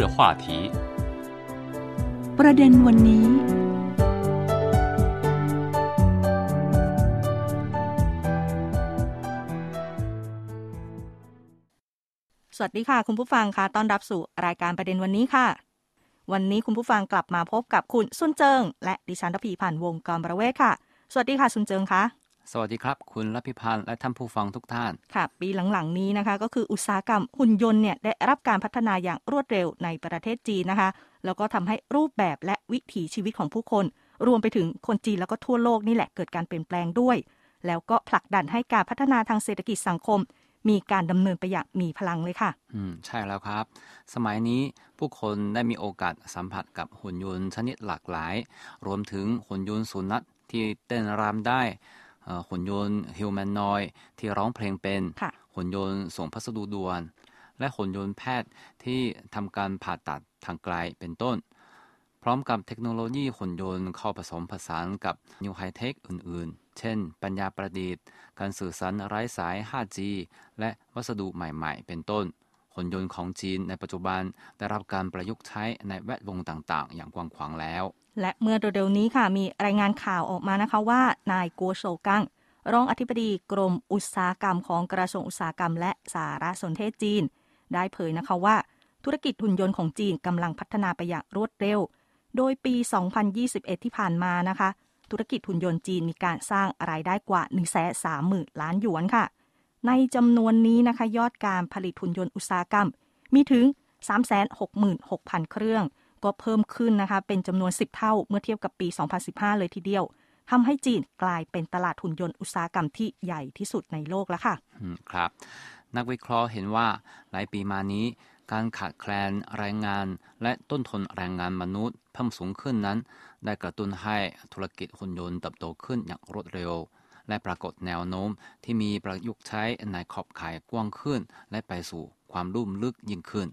日话题ประเด็นวันนี้ สวัสดีค่ะ คุณผู้ฟังค่ะต้อนรับสู่รายการประเด็นวันนี้ค่ะ วันนี้คุณผู้ฟังกลับมาพบกับคุณสุนเจิง และดิฉันรพีผ่านวงกรประเวศค่ะ สวัสดีค่ะสุนเจิงค่ะ สวัสดีครับ คุณรัพิพันธ์และท่านผู้ฟังทุกท่าน ค่ะ ปีหลังๆนี้นะคะ ก็คืออุตสาหกรรมหุ่นยนต์เนี่ยได้รับการพัฒนาอย่างรวดเร็วในประเทศจีนนะคะ แล้วก็ทำให้รูปแบบและวิถีชีวิตของผู้คน รวมไปถึงคนจีนแล้วก็ทั่วโลกนี่แหละเกิดการเปลี่ยนแปลงด้วย แล้วก็ผลักดันให้การพัฒนาทางเศรษฐกิจสังคม มีการดำเนินไปอย่างมีพลังเลยค่ะ อืมใช่แล้วครับ สมัยนี้ผู้คนได้มีโอกาสสัมผัสกับหุ่นยนต์ชนิดหลากหลาย รวมถึงหุ่นยนต์สุนัขที่เต้นรำได้เอ่อ หุ่นยนต์ฮิวแมนนอยที่ร้องเพลงเป็นค่ะหุ่นยนต์ส่งพัสดุด่วน และหุ่นยนต์แพทย์ที่ทำการผ่าตัดทางไกลเป็นต้น พร้อมกับเทคโนโลยีหุ่นยนต์เข้าผสมผสานกับนิวไฮเทคอื่นๆ เช่น ปัญญาประดิษฐ์ การสื่อสารไร้สาย 5G และวัสดุใหม่ๆ เป็นต้นหุ่นยนต์ของจีนในปัจจุบันได้รับการประยุกต์ใช้ในแวดวงต่างๆ อย่างกว้างขวางแล้ว และเมื่อเร็วๆนี้ค่ะมีรายงานข่าวออกมานะคะว่านายกัวโชกังรองอธิบดีกรมอุตสาหกรรมของกระทรวงอุตสาหกรรม และสารสนเทศจีน ได้เผยนะคะว่า ธุรกิจหุ่นยนต์ของจีนกำลังพัฒนาไปอย่างรวดเร็ว โดยปี 2021 ที่ผ่านมานะคะ ธุรกิจหุ่นยนต์จีนมีการสร้างรายได้กว่า 1 3 0 0 0 0 ล้านหยวนค่ะ ในจำนวนนี้นะคะยอดการผลิตหุ่นยนต์อุตสาหกรรม มีถึง 366,000 เครื่อง ก็เพิ่มขึ้นนะคะ เป็นจำนวน 10 เท่าเมื่อเทียบกับปี 2015 เลยทีเดียวทำให้จีนกลายเป็นตลาดหุ่นยนต์อุตสาหกรรมที่ใหญ่ที่สุดในโลกแล้วค่ะครับ นักวิเคราะห์เห็นว่าหลายปีมานี้ การขาดแคลนแรงงาน และต้นทุนแรงงานมนุษย์เพิ่มสูงขึ้นนั้น ได้กระตุ้นให้ธุรกิจหุ่นยนต์เติบโตขึ้นอย่างรวดเร็ว และปรากฏแนวโน้มที่มีประยุกต์ใช้ในขอบข่ายกว้างขึ้น และไปสู่ความลุ่มลึกยิ่งขึ้น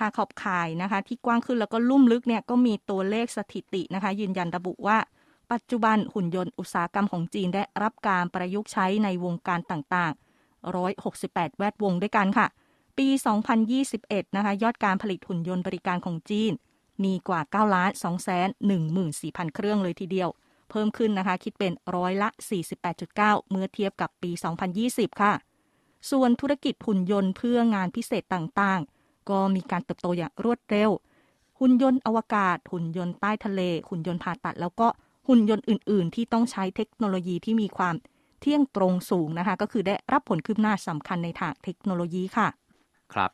ค่ะขอบข่ายนะคะ ที่กว้างขึ้นแล้วก็ลุ่มลึกเนี่ยก็มีตัวเลขสถิตินะคะ ยืนยันระบุว่า ปัจจุบันหุ่นยนต์อุตสาหกรรมของจีนได้รับการประยุกต์ใช้ในวงการต่างๆ 168 แวดวงด้วยกันค่ะ ปี 2021 นะคะ ยอดการผลิตหุ่นยนต์บริการของจีน มีกว่า9ล้าน2แสน14,000 เครื่องเลยทีเดียว เพิ่มขึ้นนะคะ คิดเป็นร้อยละ 48.9 เมื่อเทียบกับปี 2020 ค่ะ ส่วนธุรกิจหุ่นยนต์เพื่องานพิเศษต่างๆ ก็มีการเติบโตอย่างรวดเร็ว หุ่นยนต์อวกาศ หุ่นยนต์ใต้ทะเล หุ่นยนต์ผ่าตัด แล้วก็หุ่นยนต์อื่น ๆ ที่ต้องใช้เทคโนโลยีที่มีความเที่ยงตรงสูงนะคะ ก็คือได้รับผลคืบหน้าสำคัญในทางเทคโนโลยีค่ะ ครับ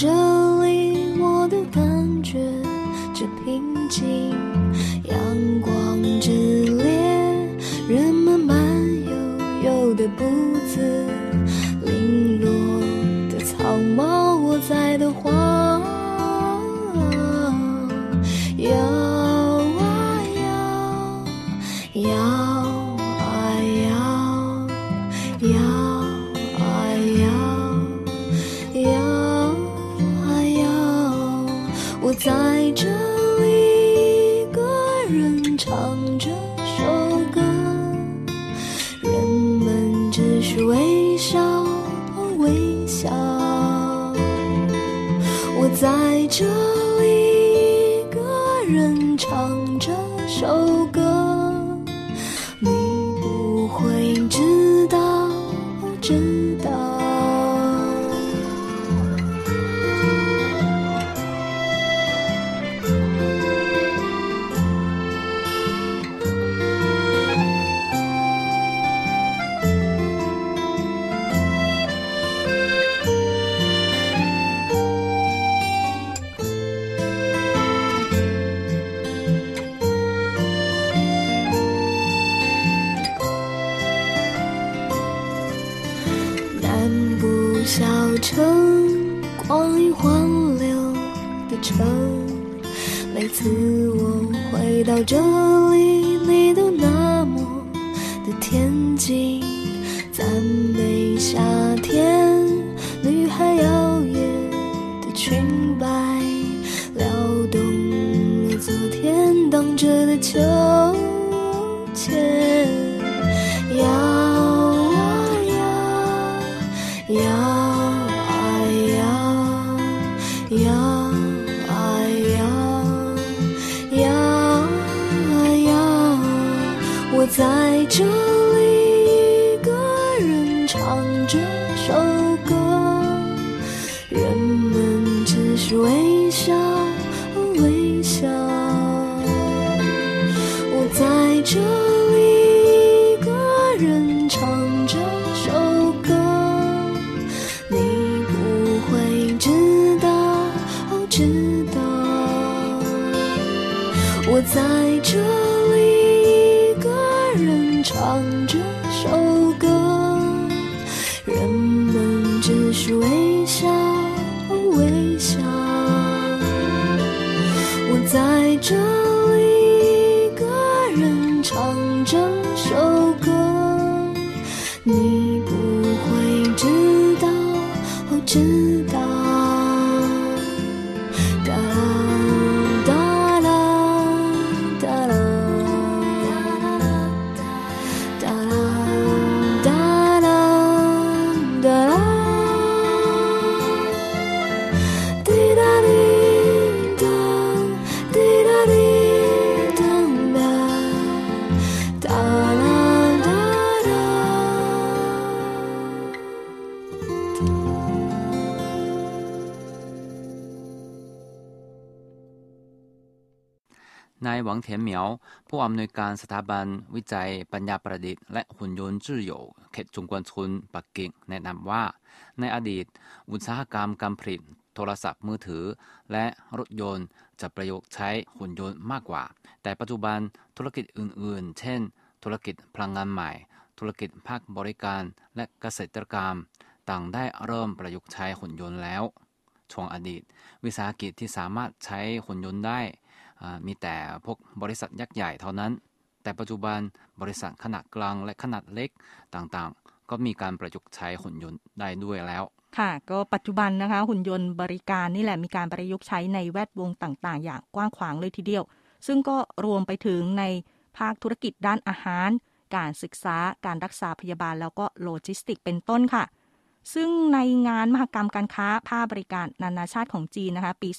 这里，我都感觉这平静。秋千，摇啊摇，摇啊摇，摇啊摇，摇啊摇，我在这 หวังเทียนเหมียว ผู้อำนวยการสถาบันวิจัยปัญญาประดิษฐ์และหุ่นยนต์จื่อโยวเขตจุงกวนชุนปักกิ่งแนะนำว่า ในอดีต อุตสาหกรรมการผลิตโทรศัพท์มือถือ และรถยนต์จะประยุกต์ใช้หุ่นยนต์มากกว่า แต่ปัจจุบันธุรกิจอื่นๆ เช่น ธุรกิจพลังงานใหม่ ธุรกิจภาคบริการและเกษตรกรรม ต่างได้เริ่มประยุกต์ใช้หุ่นยนต์แล้วช่วงอดีต วิสาหกิจที่สามารถใช้หุ่นยนต์ได้ มีแต่พวกบริษัทยักษ์ใหญ่เท่านั้น แต่ปัจจุบันบริษัทขนาดกลางและขนาดเล็กต่างๆ ก็มีการประยุกต์ใช้หุ่นยนต์ได้ด้วยแล้วค่ะก็ปัจจุบันนะคะหุ่นยนต์บริการนี่แหละมีการประยุกต์ใช้ในแวดวงต่างๆ อย่างกว้างขวางเลยทีเดียว ซึ่งก็รวมไปถึงในภาคธุรกิจด้านอาหาร การศึกษาการรักษาพยาบาลแล้วก็โลจิสติกเป็นต้นค่ะ ซึ่งในงานมหกรรมการค้าภาคบริการนานาชาติของจีนนะคะปี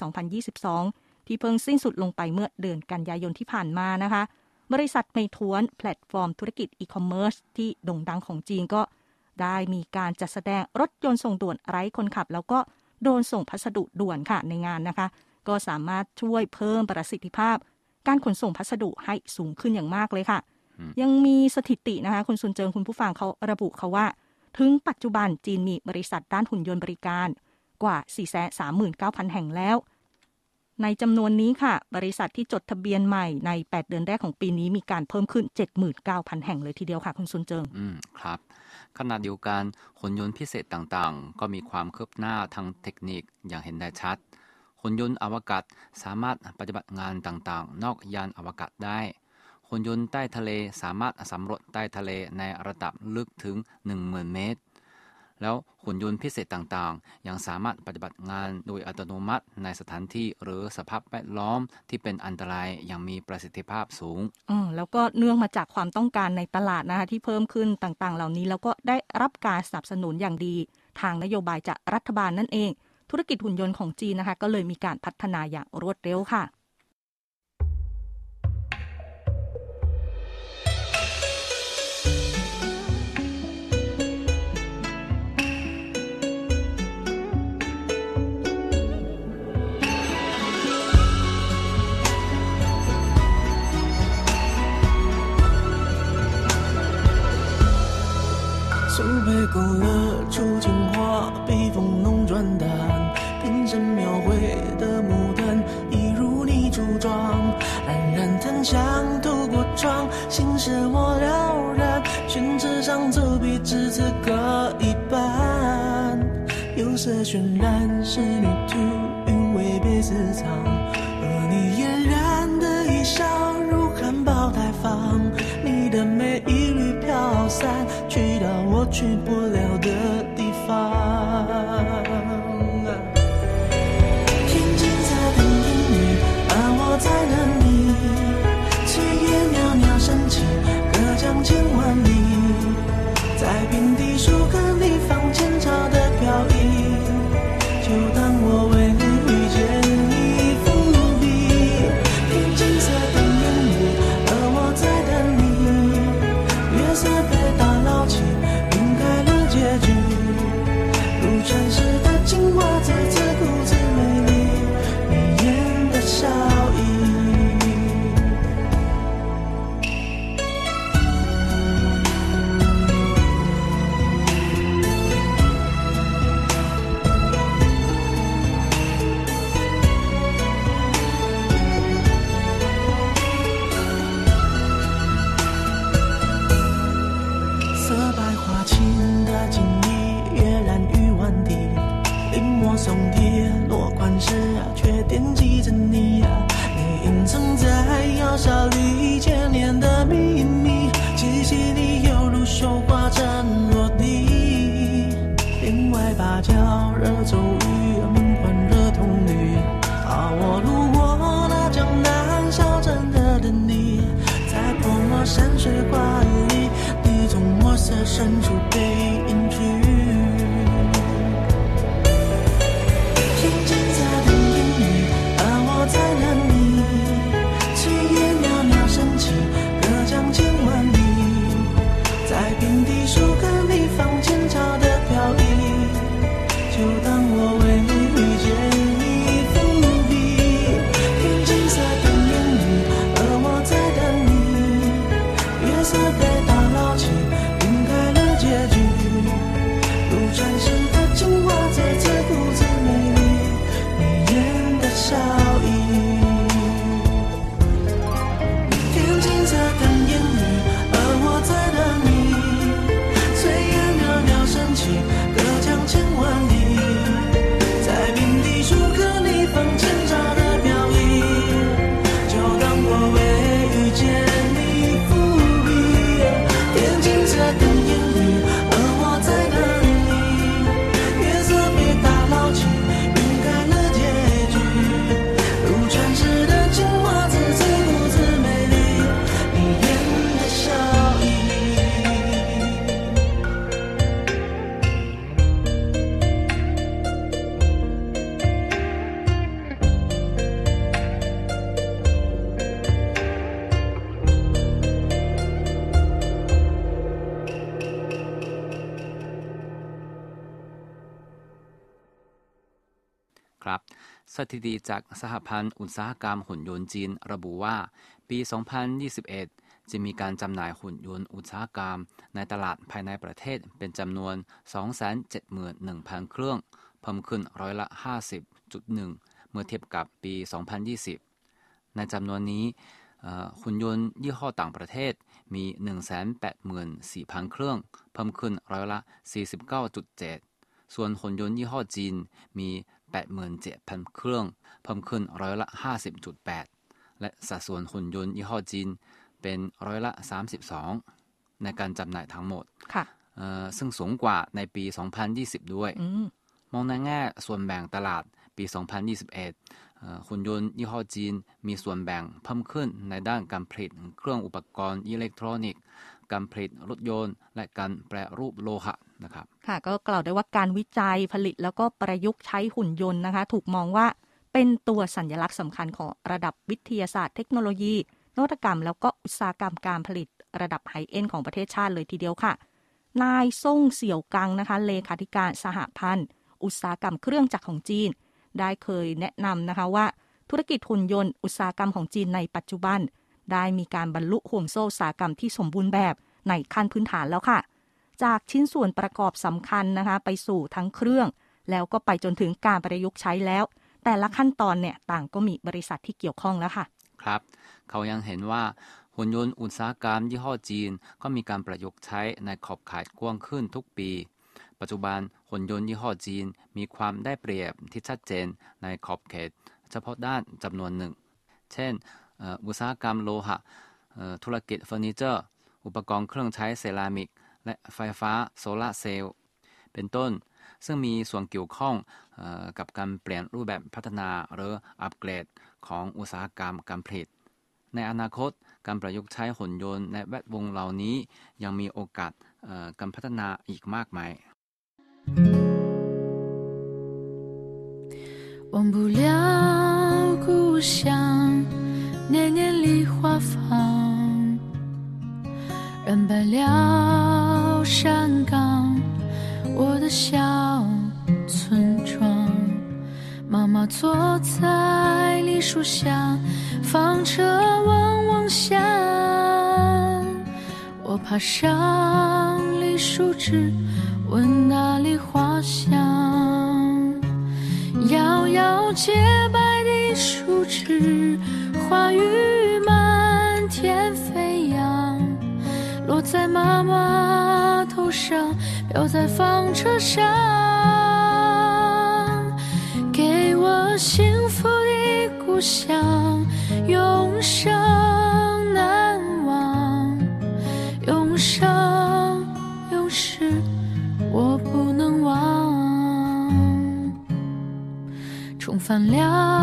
2022 ที่เพิ่งสิ้นสุดลงไปเมื่อเดือนกันยายนที่ผ่านมานะคะ บริษัทเหม่ยถวนแพลตฟอร์มธุรกิจอีคอมเมิร์ซที่โด่งดังของจีนก็ได้มีการจัดแสดงรถยนต์ส่งด่วนไร้คนขับ แล้วก็โดรนส่งพัสดุด่วนค่ะในงานนะคะ ก็สามารถช่วยเพิ่มประสิทธิภาพ การขนส่งพัสดุให้สูงขึ้นอย่างมากเลยค่ะ ยังมีสถิตินะคะคุณซุนเจิงคุณผู้ฟังเขาระบุเขาว่า ถึงปัจจุบันจีนมีบริษัทด้านหุ่นยนต์บริการกว่า 439,000 แห่งแล้ว ในจำนวนนี้ค่ะ บริษัทที่จดทะเบียนใหม่ใน 8 เดือนแรกของปีนี้มีการเพิ่มขึ้น 79,000 แห่งเลยทีเดียวค่ะ คุณซุนเจิง อืม ครับ ขณะเดียวกันหุ่นยนต์พิเศษต่างๆ ก็มีความคืบหน้าทางเทคนิคอย่างเห็นได้ชัดหุ่นยนต์อวกาศสามารถปฏิบัติงานต่างๆ นอกยานอวกาศได้หุ่นยนต์ใต้ทะเลสามารถสำรวจใต้ทะเลในระดับลึกถึง 10,000 เมตร แล้วหุ่นยนต์พิเศษต่างๆ ยังสามารถปฏิบัติงานโดยอัตโนมัติในสถานที่หรือสภาพแวดล้อมที่เป็นอันตรายอย่างมีประสิทธิภาพสูงอืมแล้วก็เนื่องมาจากความต้องการในตลาดนะคะที่เพิ่มขึ้นต่างๆ เหล่านี้ แล้วก็ได้รับการสนับสนุนอย่างดี ทางนโยบายจากรัฐบาลนั่นเอง ธุรกิจหุ่นยนต์ของจีนนะคะ ก็เลยมีการพัฒนาอย่างรวดเร็วค่ะ 勾勒出情话，笔锋浓转淡，瓶身描绘的牡丹，一如你初妆，冉冉檀香透过窗，心事我了然，宣纸上走笔至此搁一半。釉色渲染仕女图，韵味被私藏。去不山水画里，你从墨色深处被 ครับ สถิติจากสหพันธ์อุตสาหกรรมหุ่นยนต์จีน ระบุว่า ปี 2021 จะมีการจำหน่ายหุ่นยนต์อุตสาหกรรม ในตลาดภายในประเทศเป็นจำนวน 271,000 เครื่อง เพิ่มขึ้นร้อยละ 50.1 เมื่อเทียบกับปี 2020 ในจำนวนนี้หุ่นยนต์ยี่ห้อต่างประเทศมี 184,000 เครื่อง เพิ่มขึ้นร้อยละ 49.7 ส่วนหุ่นยนต์ยี่ห้อจีนมี 87,000 เครื่อง เพิ่มขึ้นร้อยละ 50.8 และสัดส่วนหุ่นยนต์ยี่ห้อจีนเป็นร้อยละ 32 ในการจำหน่ายทั้งหมดค่ะเอ่อซึ่งสูงกว่าในปี 2020 ด้วยอืมมองในแง่ส่วนแบ่งตลาดปี 2021เอ่อหุ่นยนต์ยี่ห้อจีนมีส่วนแบ่งเพิ่มขึ้นในด้านการผลิตเครื่องอุปกรณ์อิเล็กทรอนิกส์ การผลิตรถยนต์ และการแปรรูปโลหะ นะครับค่ะก็กล่าวได้ว่าการวิจัยผลิตแล้วก็ประยุกต์ใช้หุ่นยนต์นะคะ ถูกมองว่าเป็นตัวสัญลักษณ์สำคัญของระดับวิทยาศาสตร์เทคโนโลยี นวัตกรรม แล้วก็อุตสาหกรรมการผลิตระดับไฮเอ็นของประเทศชาติเลยทีเดียวค่ะ นายซ่งเสี่ยวกังนะคะ เลขาธิการสหพันธ์ อุตสาหกรรมเครื่องจักรของจีน ได้เคยแนะนำนะคะว่า ธุรกิจหุ่นยนต์อุตสาหกรรมของจีนในปัจจุบัน ได้มีการบรรลุห่วงโซ่อุตสาหกรรมที่สมบูรณ์แบบในขั้นพื้นฐานแล้วค่ะ จากชิ้นส่วนประกอบสำคัญนะคะ ไปสู่ทั้งเครื่อง แล้วก็ไปจนถึงการประยุกต์ใช้แล้ว แต่ละขั้นตอนเนี่ยต่างก็มีบริษัทที่เกี่ยวข้องแล้วค่ะ ครับ เขายังเห็นว่าหุ่นยนต์อุตสาหกรรมยี่ห้อจีน ก็มีการประยุกต์ใช้ในขอบข่ายกว้างขึ้นทุกปี ปัจจุบันหุ่นยนต์ยี่ห้อจีน มีความได้เปรียบที่ชัดเจนในขอบเขต เฉพาะด้านจำนวนหนึ่ง เช่นอุตสาหกรรมโลหะธุรกิจเฟอร์นิเจอร์ อุปกรณ์เครื่องใช้เซรามิก และไฟฟ้าโซลาเซลล์เป็นต้น ซึ่งมีส่วนเกี่ยวข้องออกับการเปลี่ยนรูปแบบพัฒนาหรืออัปเกรดของอุตสาหกรรมการผลิต ในอนาคตการประยุกต์ใช้หุ่นยนต์ในแวดวงเหล่านี้ยังมีโอกาสการพัฒนาอีกมากมาย忘不了故乡。爬上梨树枝，闻那梨花香。摇摇洁白的树枝，花雨满天飞扬，落在妈妈头上，飘在纺车上。给我幸福的故乡，重返了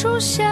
树下。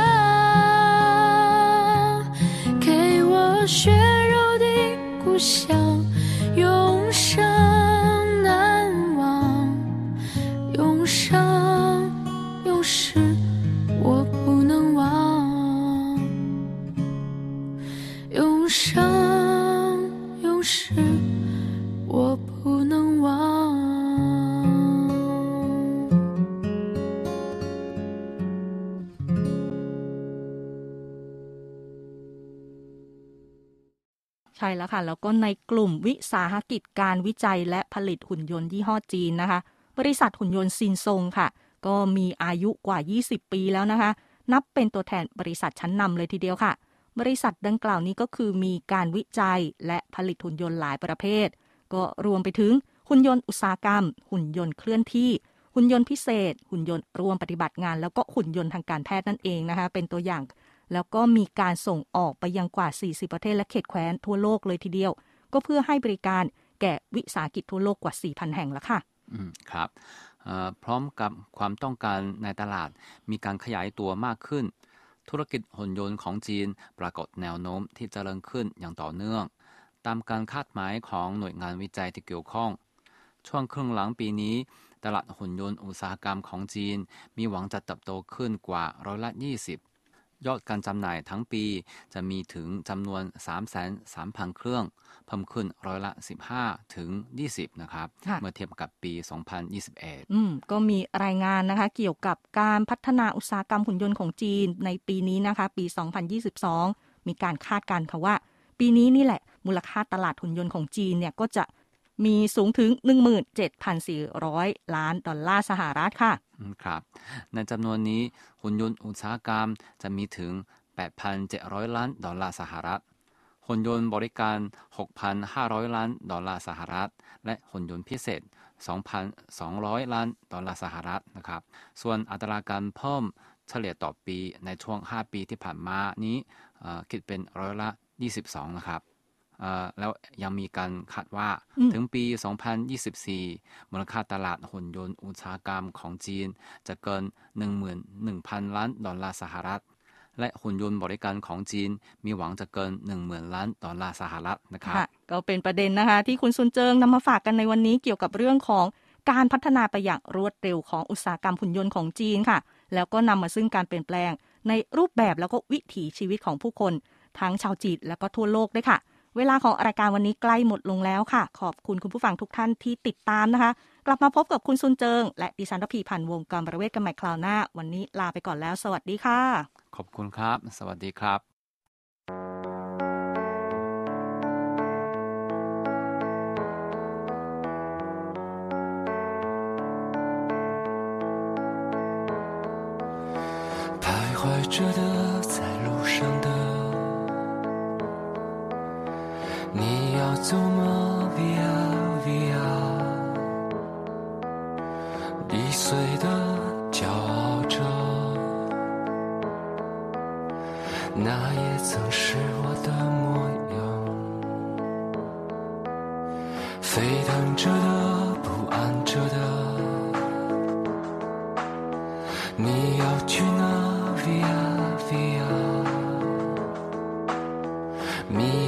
ค่ะ แล้วก็ในกลุ่มวิสาหกิจการวิจัยและผลิตหุ่นยนต์ยี่ห้อจีนนะคะ บริษัทหุ่นยนต์ซินซงค่ะ ก็มีอายุกว่า 20 ปีแล้วนะคะ นับเป็นตัวแทนบริษัทชั้นนำเลยทีเดียวค่ะ บริษัทดังกล่าวนี้ก็คือมีการวิจัยและผลิตหุ่นยนต์หลายประเภท ก็รวมไปถึงหุ่นยนต์อุตสาหกรรม หุ่นยนต์เคลื่อนที่หุ่นยนต์พิเศษ หุ่นยนต์รวมปฏิบัติงาน แล้วก็หุ่นยนต์ทางการแพทย์นั่นเองนะคะ เป็นตัวอย่าง แล้วก็มีการส่งออกไปยังกว่า 40 ประเทศและเขตแคว้นทั่วโลกเลยทีเดียว ก็เพื่อให้บริการแก่วิสาหกิจทั่วโลกกว่า 4,000 แห่งแล้วค่ะอืมครับพร้อมกับความต้องการในตลาดมีการขยายตัวมากขึ้น ธุรกิจหุ่นยนต์ของจีนปรากฏแนวโน้มที่เจริญขึ้นอย่างต่อเนื่อง ตามการคาดหมายของหน่วยงานวิจัยที่เกี่ยวข้อง ช่วงครึ่งหลังปีนี้ ตลาดหุ่นยนต์อุตสาหกรรมของจีน มีหวังจะเติบโตขึ้นกว่าร้อยละ 20 ยอดการจำหน่ายทั้งปีจะมีถึงจำนวน 3,300,000 เครื่อง เพิ่มขึ้นร้อยละ 15 ถึง 20 นะครับค่ะเมื่อเทียบกับปี 2021 อืมก็มีรายงานนะคะ เกี่ยวกับการพัฒนาอุตสาหกรรมหุ่นยนต์ของจีนในปีนี้นะคะ ปี 2022 มีการคาดการณ์ค่ะว่า ปีนี้นี่แหละ มูลค่าตลาดหุ่นยนต์ของจีนเนี่ยก็จะมีสูงถึง 17,400 ล้านดอลลาร์สหรัฐค่ะอืม ครับ ในจำนวนนี้หุ่นยนต์อุตสาหกรรมจะมีถึง 8,700 ล้านดอลลาร์สหรัฐ หุ่นยนต์บริการ 6,500 ล้านดอลลาร์สหรัฐ และหุ่นยนต์พิเศษ 2,200 ล้านดอลลาร์สหรัฐนะครับ ส่วนอัตราการเพิ่มเฉลี่ยต่อปีในช่วง 5 ปีที่ผ่านมานี้คิดเป็นร้อยละ 22 นะครับ แล้วยังมีการคาดว่าอืมถึงปี 2024 มูลค่าตลาดหุ่นยนต์อุตสาหกรรมของจีน จะเกิน 11,000 ล้านดอลลาร์สหรัฐ และหุ่นยนต์บริการของจีนมีหวังจะเกิน 10,000 ล้านดอลลาร์สหรัฐนะครับค่ะก็เป็นประเด็นนะคะ ที่คุณซุนเจิงนำมาฝากกันในวันนี้เกี่ยวกับเรื่องของการพัฒนาไปอย่างรวดเร็วของอุตสาหกรรมหุ่นยนต์ของจีนค่ะ แล้วก็นำมาซึ่งการเปลี่ยนแปลง ในรูปแบบแล้วก็วิถีชีวิตของผู้คน ทั้งชาวจีนแล้วก็ทั่วโลกด้วยค่ะ เวลาของรายการวันนี้ใกล้หมดลงแล้วค่ะ ขอบคุณคุณผู้ฟังทุกท่านที่ติดตามนะคะ กลับมาพบกับคุณซุนเจิง และดิฉันรพีพันธ์วงกรประเวศกันใหม่คราวหน้า วันนี้ลาไปก่อนแล้ว สวัสดีค่ะ ขอบคุณครับ สวัสดีครับ徘徊着的，在路上的。走吗，Via Via？易碎的骄傲着，那也曾是我的模样。沸腾着的，不安着的，你要去哪，Via Via？迷。